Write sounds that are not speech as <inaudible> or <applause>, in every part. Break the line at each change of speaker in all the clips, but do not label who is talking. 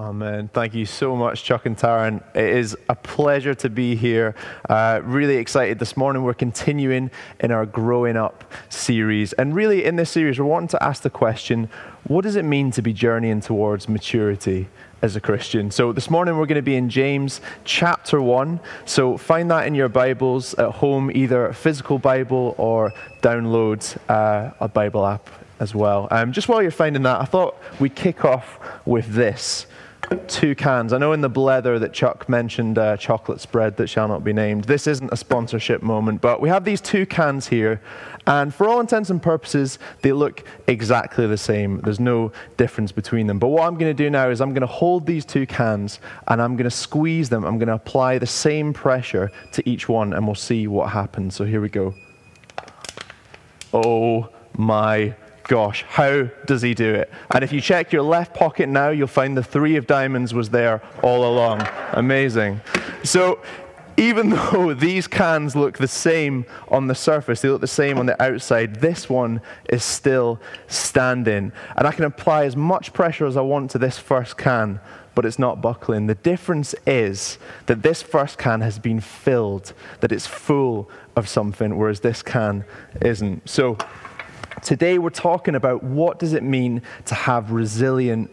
Amen. Thank you so much, Chuck and Taryn. It is a pleasure to be here. Uh, really excited this morning. We're continuing in our Growing Up series. And really, in this series, we're wanting to ask the question what does it mean to be journeying towards maturity? as a Christian. So this morning we're going to be in James chapter 1. So find that in your Bibles at home, either a physical Bible or download uh, a Bible app as well. Um, just while you're finding that, I thought we'd kick off with this two cans. I know in the blether that Chuck mentioned uh, chocolate spread that shall not be named. This isn't a sponsorship moment, but we have these two cans here, and for all intents and purposes, they look exactly the same. There's no difference between them. But what I'm going to do now is I'm going to hold these two cans and I'm going to squeeze them. I'm going to apply the same pressure to each one, and we'll see what happens. So here we go. Oh my gosh, how does he do it? And if you check your left pocket now, you'll find the three of diamonds was there all along. Amazing. So even <laughs> though these cans look the same on the surface, they look the same on the outside, this one is still standing. And I can apply as much pressure as I want to this first can, but it's not buckling. The difference is that this first can has been filled, that it's full of something, whereas this can isn't. So Today we're talking about what does it mean to have resilient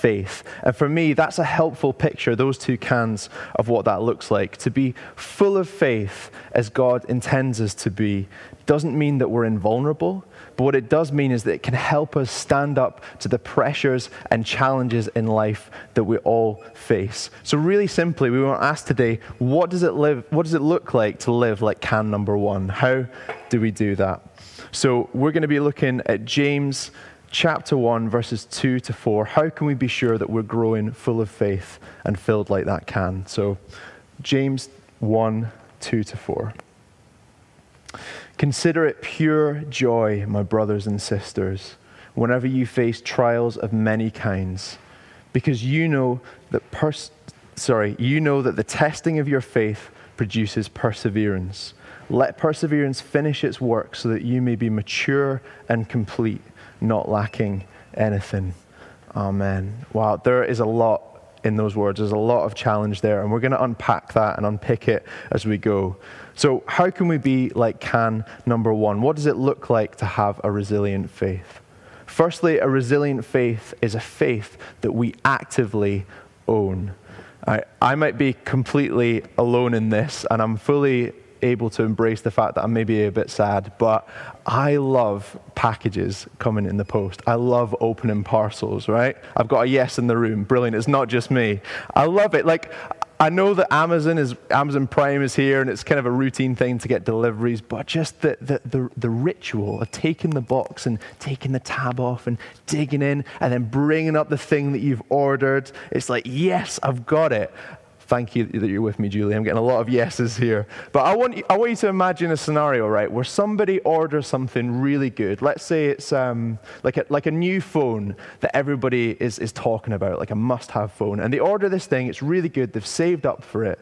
faith. And for me, that's a helpful picture, those two cans, of what that looks like. To be full of faith as God intends us to be doesn't mean that we're invulnerable, but what it does mean is that it can help us stand up to the pressures and challenges in life that we all face. So, really simply, we want to ask today what does it, live, what does it look like to live like can number one? How do we do that? So we're going to be looking at James chapter 1, verses 2 to 4. How can we be sure that we're growing full of faith and filled like that can? So, James 1, 2 to 4. Consider it pure joy, my brothers and sisters, whenever you face trials of many kinds, because you know that pers- sorry, you know that the testing of your faith produces perseverance. Let perseverance finish its work so that you may be mature and complete, not lacking anything. Amen. Wow, there is a lot in those words. There's a lot of challenge there, and we're going to unpack that and unpick it as we go. So, how can we be like can number one? What does it look like to have a resilient faith? Firstly, a resilient faith is a faith that we actively own. I, I might be completely alone in this, and I'm fully able to embrace the fact that I'm maybe a bit sad, but I love packages coming in the post. I love opening parcels, right? I've got a yes in the room. Brilliant. It's not just me. I love it. Like, I know that Amazon is Amazon Prime is here and it's kind of a routine thing to get deliveries, but just the, the, the, the, ritual of taking the box and taking the tab off and digging in and then bringing up the thing that you've ordered, it's like, yes, I've got it. Thank you that you're with me, Julie. I'm getting a lot of yeses here. But I want, you, I want you to imagine a scenario, right, where somebody orders something really good. Let's say it's um, like, a, like a new phone that everybody is, is talking about, like a must have phone. And they order this thing, it's really good, they've saved up for it.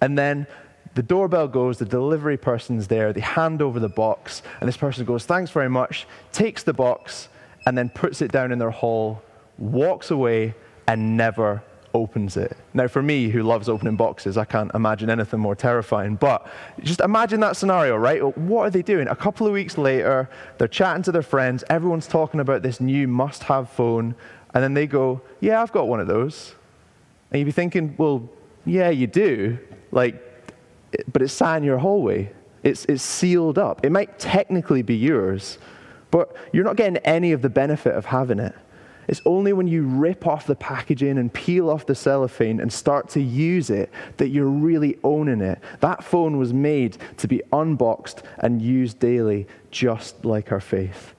And then the doorbell goes, the delivery person's there, they hand over the box, and this person goes, Thanks very much, takes the box, and then puts it down in their hall, walks away, and never opens it. Now, for me, who loves opening boxes, I can't imagine anything more terrifying. But just imagine that scenario, right? What are they doing? A couple of weeks later, they're chatting to their friends, everyone's talking about this new must have phone, and then they go, Yeah, I've got one of those. And you'd be thinking, Well, yeah, you do. Like, but it's sat in your hallway, it's, it's sealed up. It might technically be yours, but you're not getting any of the benefit of having it. It's only when you rip off the packaging and peel off the cellophane and start to use it that you're really owning it. That phone was made to be unboxed and used daily, just like our faith.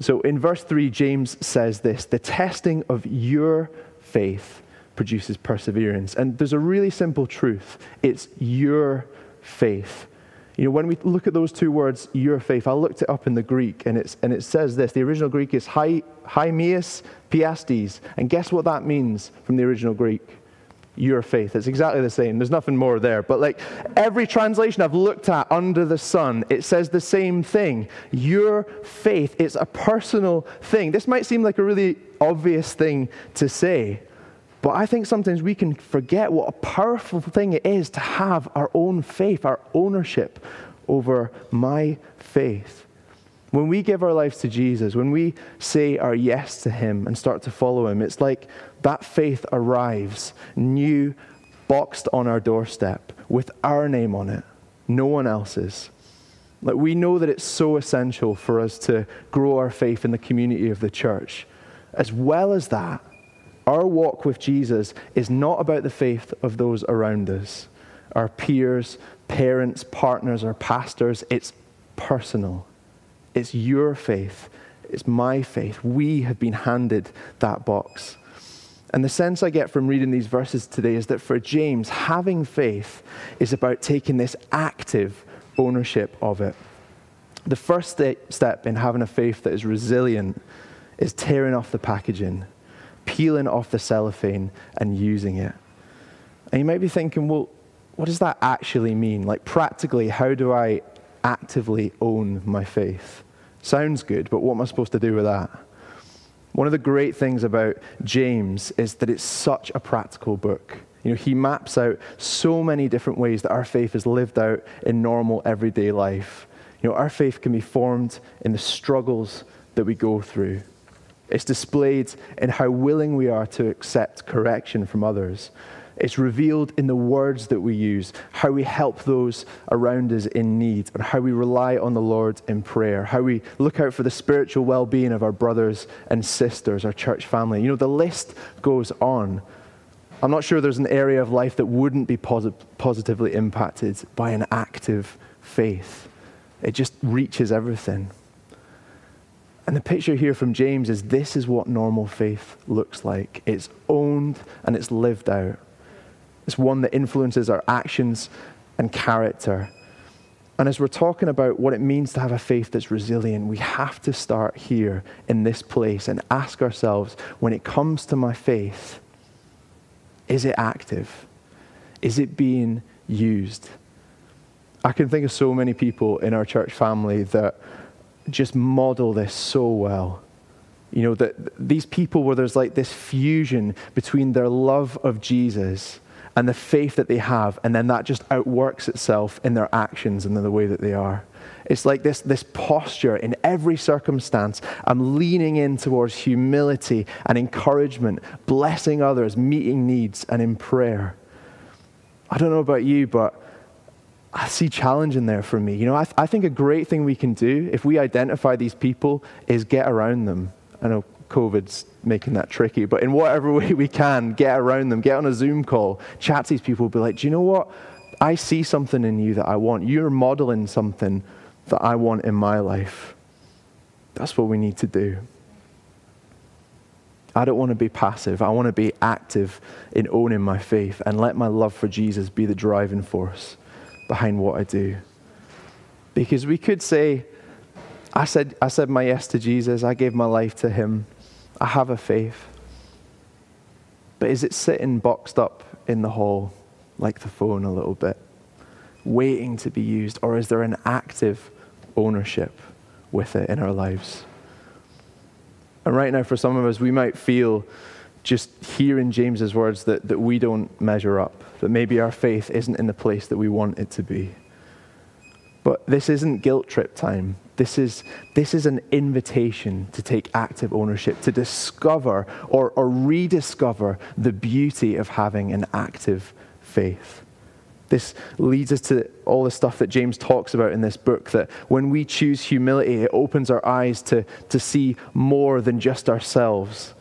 So in verse 3, James says this the testing of your faith produces perseverance. And there's a really simple truth it's your faith. You know, when we look at those two words, your faith, I looked it up in the Greek and, it's, and it says this. The original Greek is haimias piastes. And guess what that means from the original Greek? Your faith. It's exactly the same. There's nothing more there. But like every translation I've looked at under the sun, it says the same thing. Your faith. It's a personal thing. This might seem like a really obvious thing to say, But I think sometimes we can forget what a powerful thing it is to have our own faith, our ownership over my faith. When we give our lives to Jesus, when we say our yes to Him and start to follow Him, it's like that faith arrives new, boxed on our doorstep with our name on it, no one else's. Like we know that it's so essential for us to grow our faith in the community of the church. As well as that, our walk with Jesus is not about the faith of those around us, our peers, parents, partners, or pastors. It's personal. It's your faith. It's my faith. We have been handed that box. And the sense I get from reading these verses today is that for James, having faith is about taking this active ownership of it. The first step in having a faith that is resilient is tearing off the packaging peeling off the cellophane and using it. And you might be thinking, well, what does that actually mean? Like, practically, how do I actively own my faith? Sounds good, but what am I supposed to do with that? One of the great things about James is that it's such a practical book. You know, he maps out so many different ways that our faith is lived out in normal everyday life. You know, our faith can be formed in the struggles that we go through. It's displayed in how willing we are to accept correction from others. It's revealed in the words that we use, how we help those around us in need, and how we rely on the Lord in prayer, how we look out for the spiritual well being of our brothers and sisters, our church family. You know, the list goes on. I'm not sure there's an area of life that wouldn't be posit- positively impacted by an active faith. It just reaches everything. And the picture here from James is this is what normal faith looks like it's owned and it's lived out. It's one that influences our actions and character. And as we're talking about what it means to have a faith that's resilient, we have to start here in this place and ask ourselves when it comes to my faith, is it active? Is it being used? I can think of so many people in our church family that just model this so well. You know, that these people where there's like this fusion between their love of Jesus and the faith that they have, and then that just outworks itself in their actions and in the way that they are. It's like this, this posture in every circumstance. I'm leaning in towards humility and encouragement, blessing others, meeting needs, and in prayer. I don't know about you, but I see challenge in there for me. You know, I, th- I think a great thing we can do if we identify these people is get around them. I know COVID's making that tricky, but in whatever <laughs> way we can, get around them, get on a Zoom call, chat to these people, be like, do you know what? I see something in you that I want. You're modeling something that I want in my life. That's what we need to do. I don't want to be passive. I want to be active in owning my faith and let my love for Jesus be the driving force behind what I do. Because we could say, I said, I said my yes to Jesus, I gave my life to him, I have a faith. But is it sitting boxed up in the hall like the phone a little bit, waiting to be used? Or is there an active ownership with it in our lives? And right now, for some of us, we might feel just hearing James's words that, that we don't measure up, that maybe our faith isn't in the place that we want it to be. But this isn't guilt trip time. This is, this is an invitation to take active ownership, to discover or, or rediscover the beauty of having an active faith. This leads us to all the stuff that James talks about in this book that when we choose humility, it opens our eyes to, to see more than just ourselves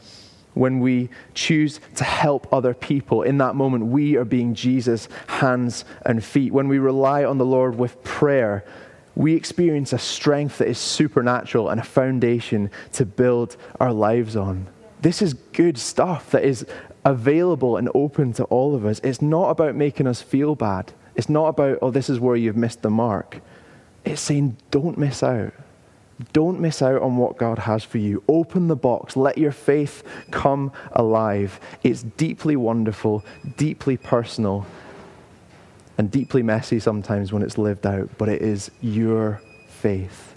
when we choose to help other people, in that moment, we are being Jesus' hands and feet. When we rely on the Lord with prayer, we experience a strength that is supernatural and a foundation to build our lives on. This is good stuff that is available and open to all of us. It's not about making us feel bad. It's not about, oh, this is where you've missed the mark. It's saying, don't miss out. Don't miss out on what God has for you. Open the box. Let your faith come alive. It's deeply wonderful, deeply personal, and deeply messy sometimes when it's lived out, but it is your faith.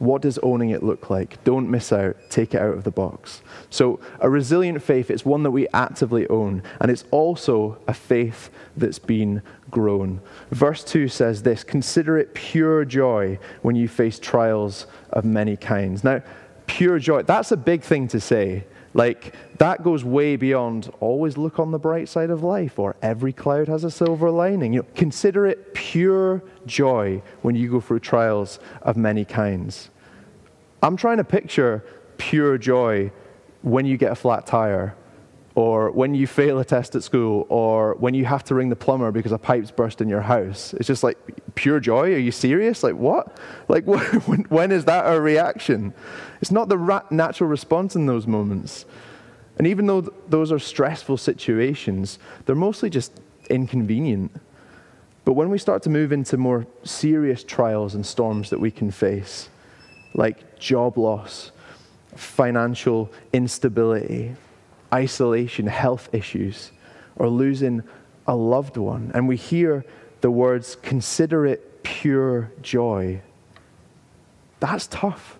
What does owning it look like? Don't miss out. Take it out of the box. So, a resilient faith, it's one that we actively own, and it's also a faith that's been grown. Verse 2 says this Consider it pure joy when you face trials of many kinds. Now, pure joy, that's a big thing to say. Like, that goes way beyond always look on the bright side of life or every cloud has a silver lining. You know, consider it pure joy when you go through trials of many kinds. I'm trying to picture pure joy when you get a flat tire or when you fail a test at school, or when you have to ring the plumber because a pipe's burst in your house. It's just like pure joy. Are you serious? Like what? Like <laughs> when, when is that our reaction? It's not the natural response in those moments. And even though th- those are stressful situations, they're mostly just inconvenient. But when we start to move into more serious trials and storms that we can face, like job loss, financial instability, isolation, health issues, or losing a loved one. And we hear the words, consider it pure joy. That's tough.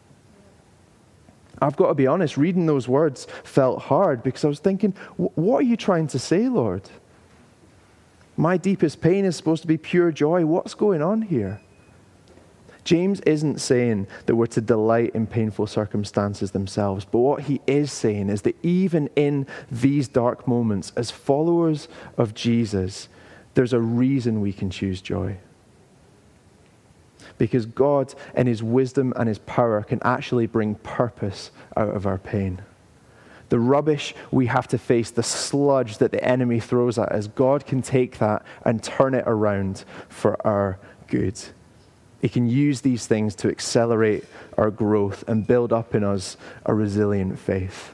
I've got to be honest, reading those words felt hard because I was thinking, what are you trying to say, Lord? My deepest pain is supposed to be pure joy. What's going on here? James isn't saying that we're to delight in painful circumstances themselves, but what he is saying is that even in these dark moments, as followers of Jesus, there's a reason we can choose joy. Because God, in his wisdom and his power, can actually bring purpose out of our pain. The rubbish we have to face, the sludge that the enemy throws at us, God can take that and turn it around for our good. He can use these things to accelerate our growth and build up in us a resilient faith.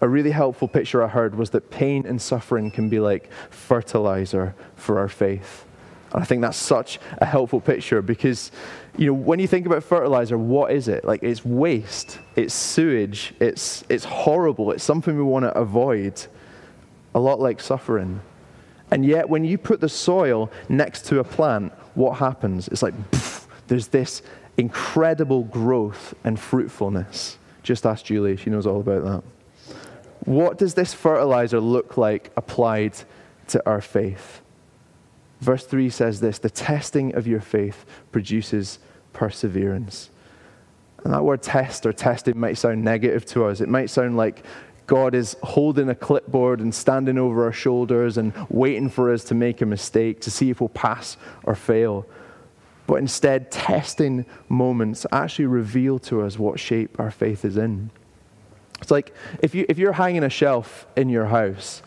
A really helpful picture I heard was that pain and suffering can be like fertilizer for our faith. And I think that's such a helpful picture because, you know, when you think about fertilizer, what is it? Like, it's waste, it's sewage, it's, it's horrible, it's something we want to avoid. A lot like suffering. And yet, when you put the soil next to a plant, what happens? It's like poof, there's this incredible growth and fruitfulness. Just ask Julie, she knows all about that. What does this fertilizer look like applied to our faith? Verse 3 says this the testing of your faith produces perseverance. And that word test or testing might sound negative to us. It might sound like God is holding a clipboard and standing over our shoulders and waiting for us to make a mistake to see if we'll pass or fail. But instead, testing moments actually reveal to us what shape our faith is in. It's like if, you, if you're hanging a shelf in your house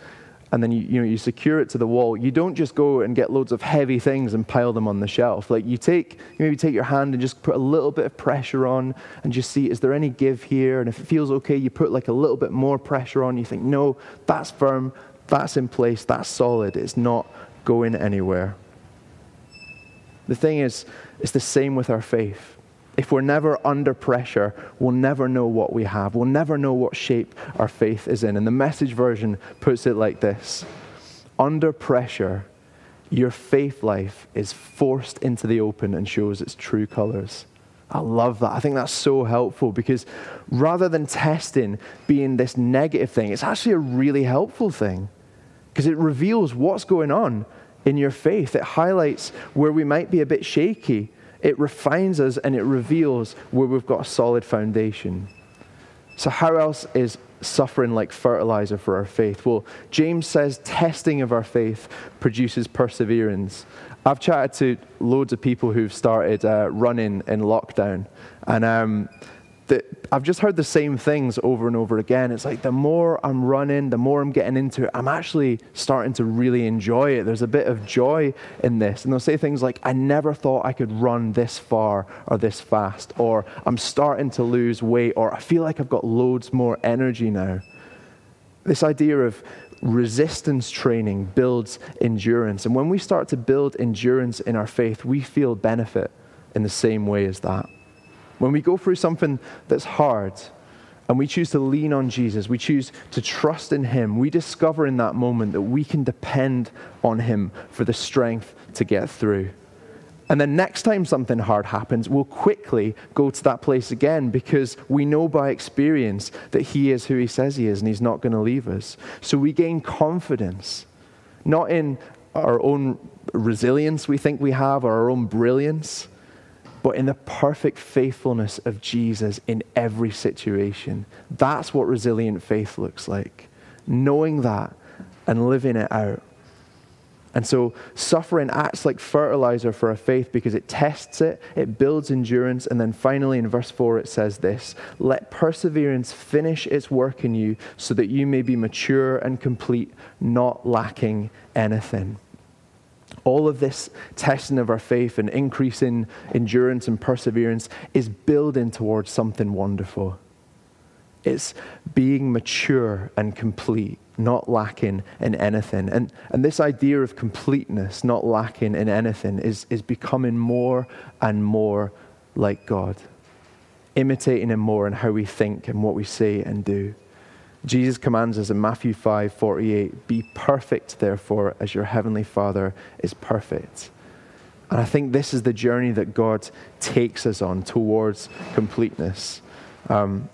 and then you, you, know, you secure it to the wall, you don't just go and get loads of heavy things and pile them on the shelf. Like you take, you maybe take your hand and just put a little bit of pressure on and just see, is there any give here? And if it feels okay, you put like a little bit more pressure on. You think, no, that's firm, that's in place, that's solid. It's not going anywhere. The thing is, it's the same with our faith. If we're never under pressure, we'll never know what we have. We'll never know what shape our faith is in. And the message version puts it like this Under pressure, your faith life is forced into the open and shows its true colors. I love that. I think that's so helpful because rather than testing being this negative thing, it's actually a really helpful thing because it reveals what's going on in your faith. It highlights where we might be a bit shaky it refines us and it reveals where we've got a solid foundation. So, how else is suffering like fertilizer for our faith? Well, James says testing of our faith produces perseverance. I've chatted to loads of people who've started uh, running in lockdown, and um, the, I've just heard the same things over and over again. It's like the more I'm running, the more I'm getting into it, I'm actually starting to really enjoy it. There's a bit of joy in this. And they'll say things like, I never thought I could run this far or this fast, or I'm starting to lose weight, or I feel like I've got loads more energy now. This idea of resistance training builds endurance. And when we start to build endurance in our faith, we feel benefit in the same way as that. When we go through something that's hard and we choose to lean on Jesus, we choose to trust in Him, we discover in that moment that we can depend on Him for the strength to get through. And then next time something hard happens, we'll quickly go to that place again because we know by experience that He is who He says He is and He's not going to leave us. So we gain confidence, not in our own resilience we think we have or our own brilliance, but in the perfect faithfulness of Jesus in every situation. That's what resilient faith looks like. Knowing that and living it out. And so suffering acts like fertilizer for our faith because it tests it, it builds endurance, and then finally in verse 4 it says this Let perseverance finish its work in you so that you may be mature and complete, not lacking anything. All of this testing of our faith and increasing endurance and perseverance is building towards something wonderful. It's being mature and complete not lacking in anything. And, and this idea of completeness, not lacking in anything, is, is becoming more and more like God, imitating Him more in how we think and what we say and do. Jesus commands us in Matthew 5 48, Be perfect, therefore, as your heavenly Father is perfect. And I think this is the journey that God takes us on towards completeness. Um,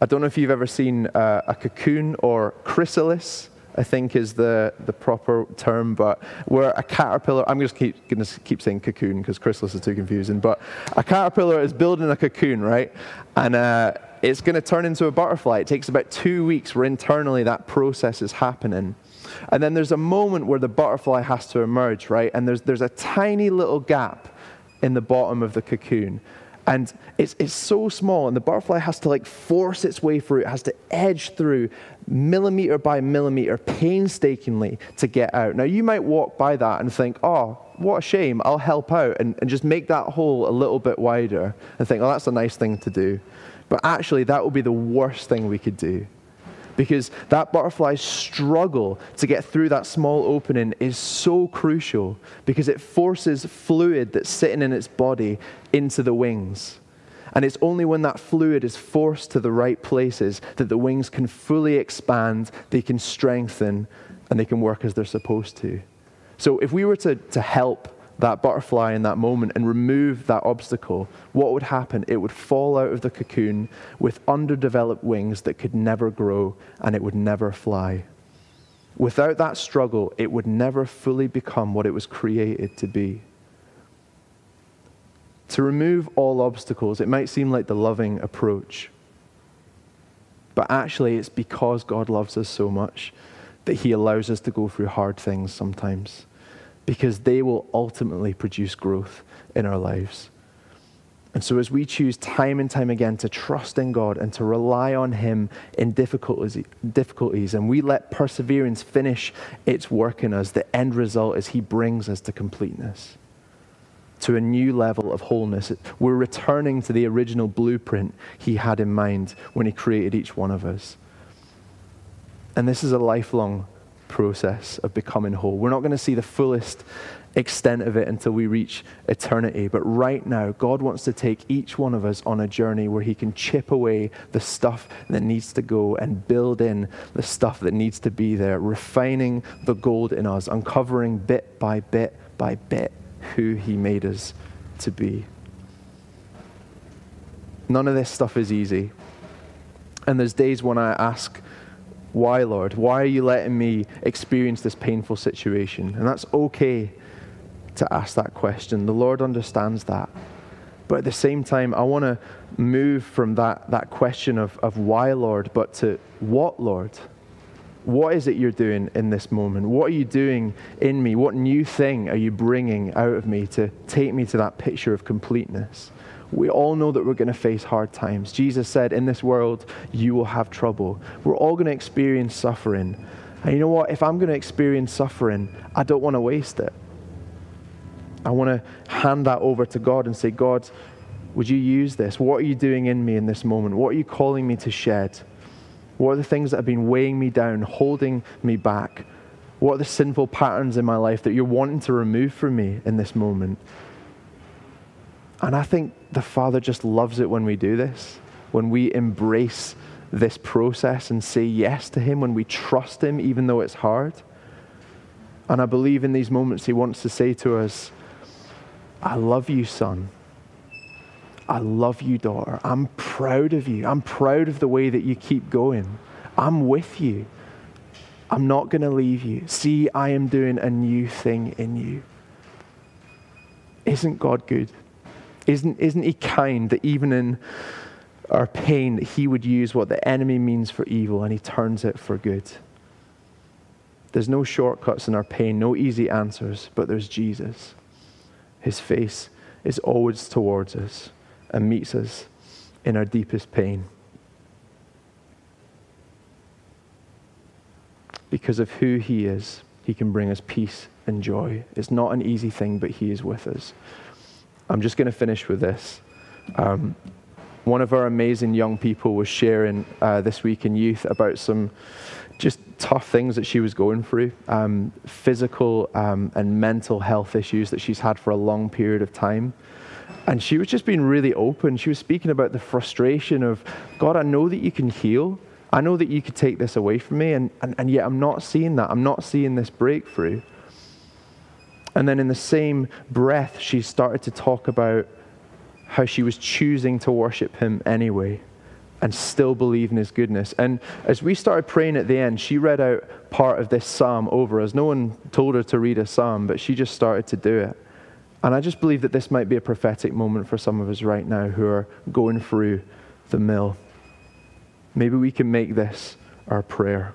I don't know if you've ever seen uh, a cocoon or chrysalis. I think is the, the proper term, but where a caterpillar, I'm just to keep saying cocoon because chrysalis is too confusing, but a caterpillar is building a cocoon, right? And uh, it's going to turn into a butterfly. It takes about two weeks where internally that process is happening. And then there's a moment where the butterfly has to emerge, right? And there's, there's a tiny little gap in the bottom of the cocoon. And it's, it's so small, and the butterfly has to like force its way through. It has to edge through millimeter by millimeter, painstakingly to get out. Now, you might walk by that and think, oh, what a shame, I'll help out, and, and just make that hole a little bit wider and think, oh, that's a nice thing to do. But actually, that would be the worst thing we could do because that butterfly's struggle to get through that small opening is so crucial because it forces fluid that's sitting in its body into the wings. And it's only when that fluid is forced to the right places that the wings can fully expand, they can strengthen, and they can work as they're supposed to. So if we were to, to help that butterfly in that moment and remove that obstacle, what would happen? It would fall out of the cocoon with underdeveloped wings that could never grow and it would never fly. Without that struggle, it would never fully become what it was created to be. To remove all obstacles, it might seem like the loving approach. But actually, it's because God loves us so much that He allows us to go through hard things sometimes because they will ultimately produce growth in our lives. And so, as we choose time and time again to trust in God and to rely on Him in difficulties, difficulties, and we let perseverance finish its work in us, the end result is He brings us to completeness, to a new level of wholeness. We're returning to the original blueprint He had in mind when He created each one of us. And this is a lifelong process of becoming whole. We're not going to see the fullest extent of it until we reach eternity. But right now, God wants to take each one of us on a journey where He can chip away the stuff that needs to go and build in the stuff that needs to be there, refining the gold in us, uncovering bit by bit by bit who He made us to be. None of this stuff is easy. And there's days when I ask why, Lord? Why are you letting me experience this painful situation? And that's okay to ask that question. The Lord understands that. But at the same time, I want to move from that, that question of, of why, Lord, but to what, Lord? What is it you're doing in this moment? What are you doing in me? What new thing are you bringing out of me to take me to that picture of completeness? We all know that we're going to face hard times. Jesus said, In this world, you will have trouble. We're all going to experience suffering. And you know what? If I'm going to experience suffering, I don't want to waste it. I want to hand that over to God and say, God, would you use this? What are you doing in me in this moment? What are you calling me to shed? What are the things that have been weighing me down, holding me back? What are the sinful patterns in my life that you're wanting to remove from me in this moment? And I think the Father just loves it when we do this, when we embrace this process and say yes to Him, when we trust Him, even though it's hard. And I believe in these moments He wants to say to us, I love you, son. I love you, daughter. I'm proud of you. I'm proud of the way that you keep going. I'm with you. I'm not going to leave you. See, I am doing a new thing in you. Isn't God good? Isn't, isn't He kind that even in our pain, that He would use what the enemy means for evil and He turns it for good? There's no shortcuts in our pain, no easy answers, but there's Jesus. His face is always towards us and meets us in our deepest pain. Because of who He is, He can bring us peace and joy. It's not an easy thing, but He is with us. I'm just going to finish with this. Um, one of our amazing young people was sharing uh, this week in youth about some just tough things that she was going through, um, physical um, and mental health issues that she's had for a long period of time. And she was just being really open. She was speaking about the frustration of, God, I know that you can heal. I know that you could take this away from me, and, and, and yet I'm not seeing that. I'm not seeing this breakthrough. And then in the same breath, she started to talk about how she was choosing to worship him anyway and still believe in his goodness. And as we started praying at the end, she read out part of this psalm over us. No one told her to read a psalm, but she just started to do it. And I just believe that this might be a prophetic moment for some of us right now who are going through the mill. Maybe we can make this our prayer.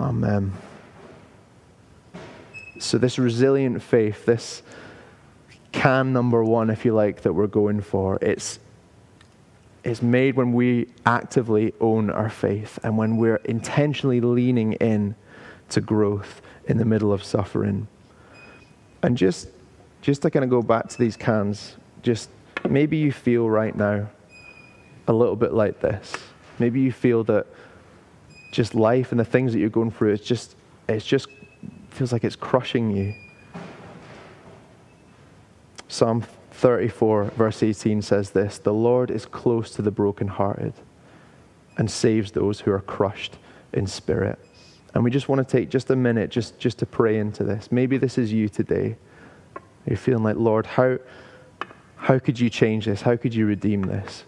Amen. So, this resilient faith, this can number one, if you like, that we're going for. It's, it's made when we actively own our faith and when we're intentionally leaning in to growth in the middle of suffering. And just, just to kind of go back to these cans, just maybe you feel right now a little bit like this. Maybe you feel that just life and the things that you're going through, it's just, it's just feels like it's crushing you. Psalm 34, verse 18 says this The Lord is close to the brokenhearted and saves those who are crushed in spirit. And we just want to take just a minute just, just to pray into this. Maybe this is you today. You're feeling like, Lord, how, how could you change this? How could you redeem this?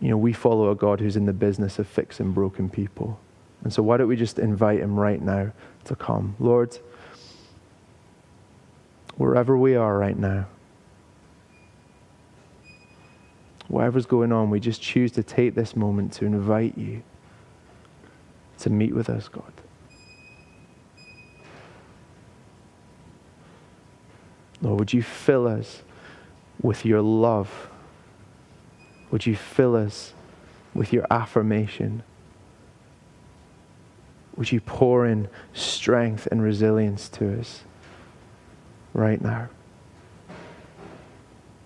You know, we follow a God who's in the business of fixing broken people. And so, why don't we just invite him right now to come? Lord, wherever we are right now, whatever's going on, we just choose to take this moment to invite you to meet with us, God. Lord, would you fill us with your love? Would you fill us with your affirmation? Would you pour in strength and resilience to us? right now.